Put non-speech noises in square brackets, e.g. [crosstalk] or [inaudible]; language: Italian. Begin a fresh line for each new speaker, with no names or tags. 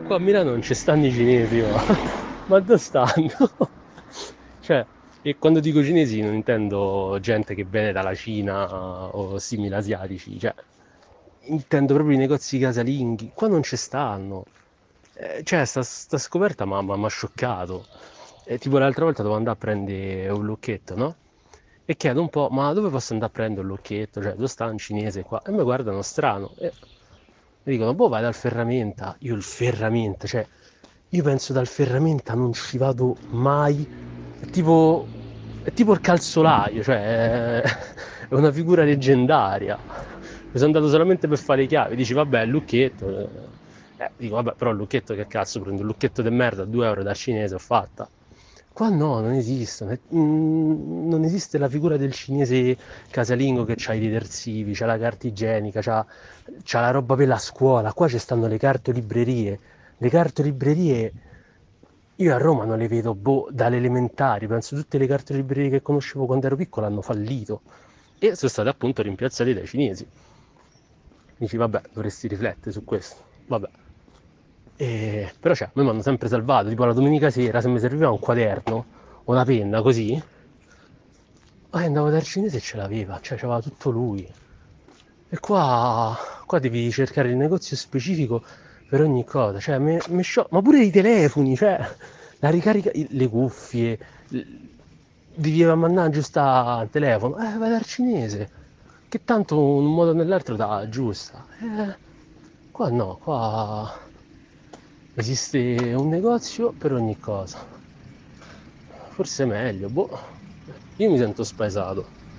qua a Milano non ci stanno i cinesi, ma, [laughs] ma dove stanno? [laughs] cioè, e quando dico cinesi non intendo gente che viene dalla Cina o simili asiatici, cioè, intendo proprio i negozi casalinghi, qua non ci stanno. Eh, cioè, sta, sta scoperta mi ha scioccato. E tipo l'altra volta devo andare a prendere un lucchetto, no? E chiedo un po', ma dove posso andare a prendere un lucchetto? Cioè, dove sta un cinese qua? E mi guardano strano. E mi dicono, boh, vai dal ferramenta. Io il ferramenta, cioè, io penso dal ferramenta non ci vado mai. È tipo, è tipo il calzolaio, cioè, [laughs] è una figura leggendaria. Mi sono andato solamente per fare le chiavi. Dici, vabbè, lucchetto. Eh, dico, vabbè, però il lucchetto che cazzo prendo? Un lucchetto di merda a 2 euro dal cinese, ho fatta. Qua no, non esistono. Mm, non esiste la figura del cinese casalingo che ha i detersivi, c'ha la carta igienica, c'ha, c'ha la roba per la scuola. Qua ci stanno le cartolibrerie. Le cartolibrerie io a Roma non le vedo boh, dalle elementari, penso tutte le cartolibrerie che conoscevo quando ero piccolo hanno fallito e sono state appunto rimpiazzate dai cinesi. Dici, vabbè, dovresti riflettere su questo. Vabbè. E... Però cioè, me mi hanno sempre salvato, tipo la domenica sera se mi serviva un quaderno o una penna così, ah, andavo dal cinese e ce l'aveva, cioè c'aveva tutto lui. E qua, qua devi cercare il negozio specifico per ogni cosa, cioè, me, me scio... ma pure i telefoni, cioè, la ricarica, le cuffie, devi mandare giusto al telefono, eh, vai dal cinese, che tanto un modo o nell'altro dà giusta. Eh, qua no, qua esiste un negozio per ogni cosa. Forse è meglio, boh. Io mi sento spaesato.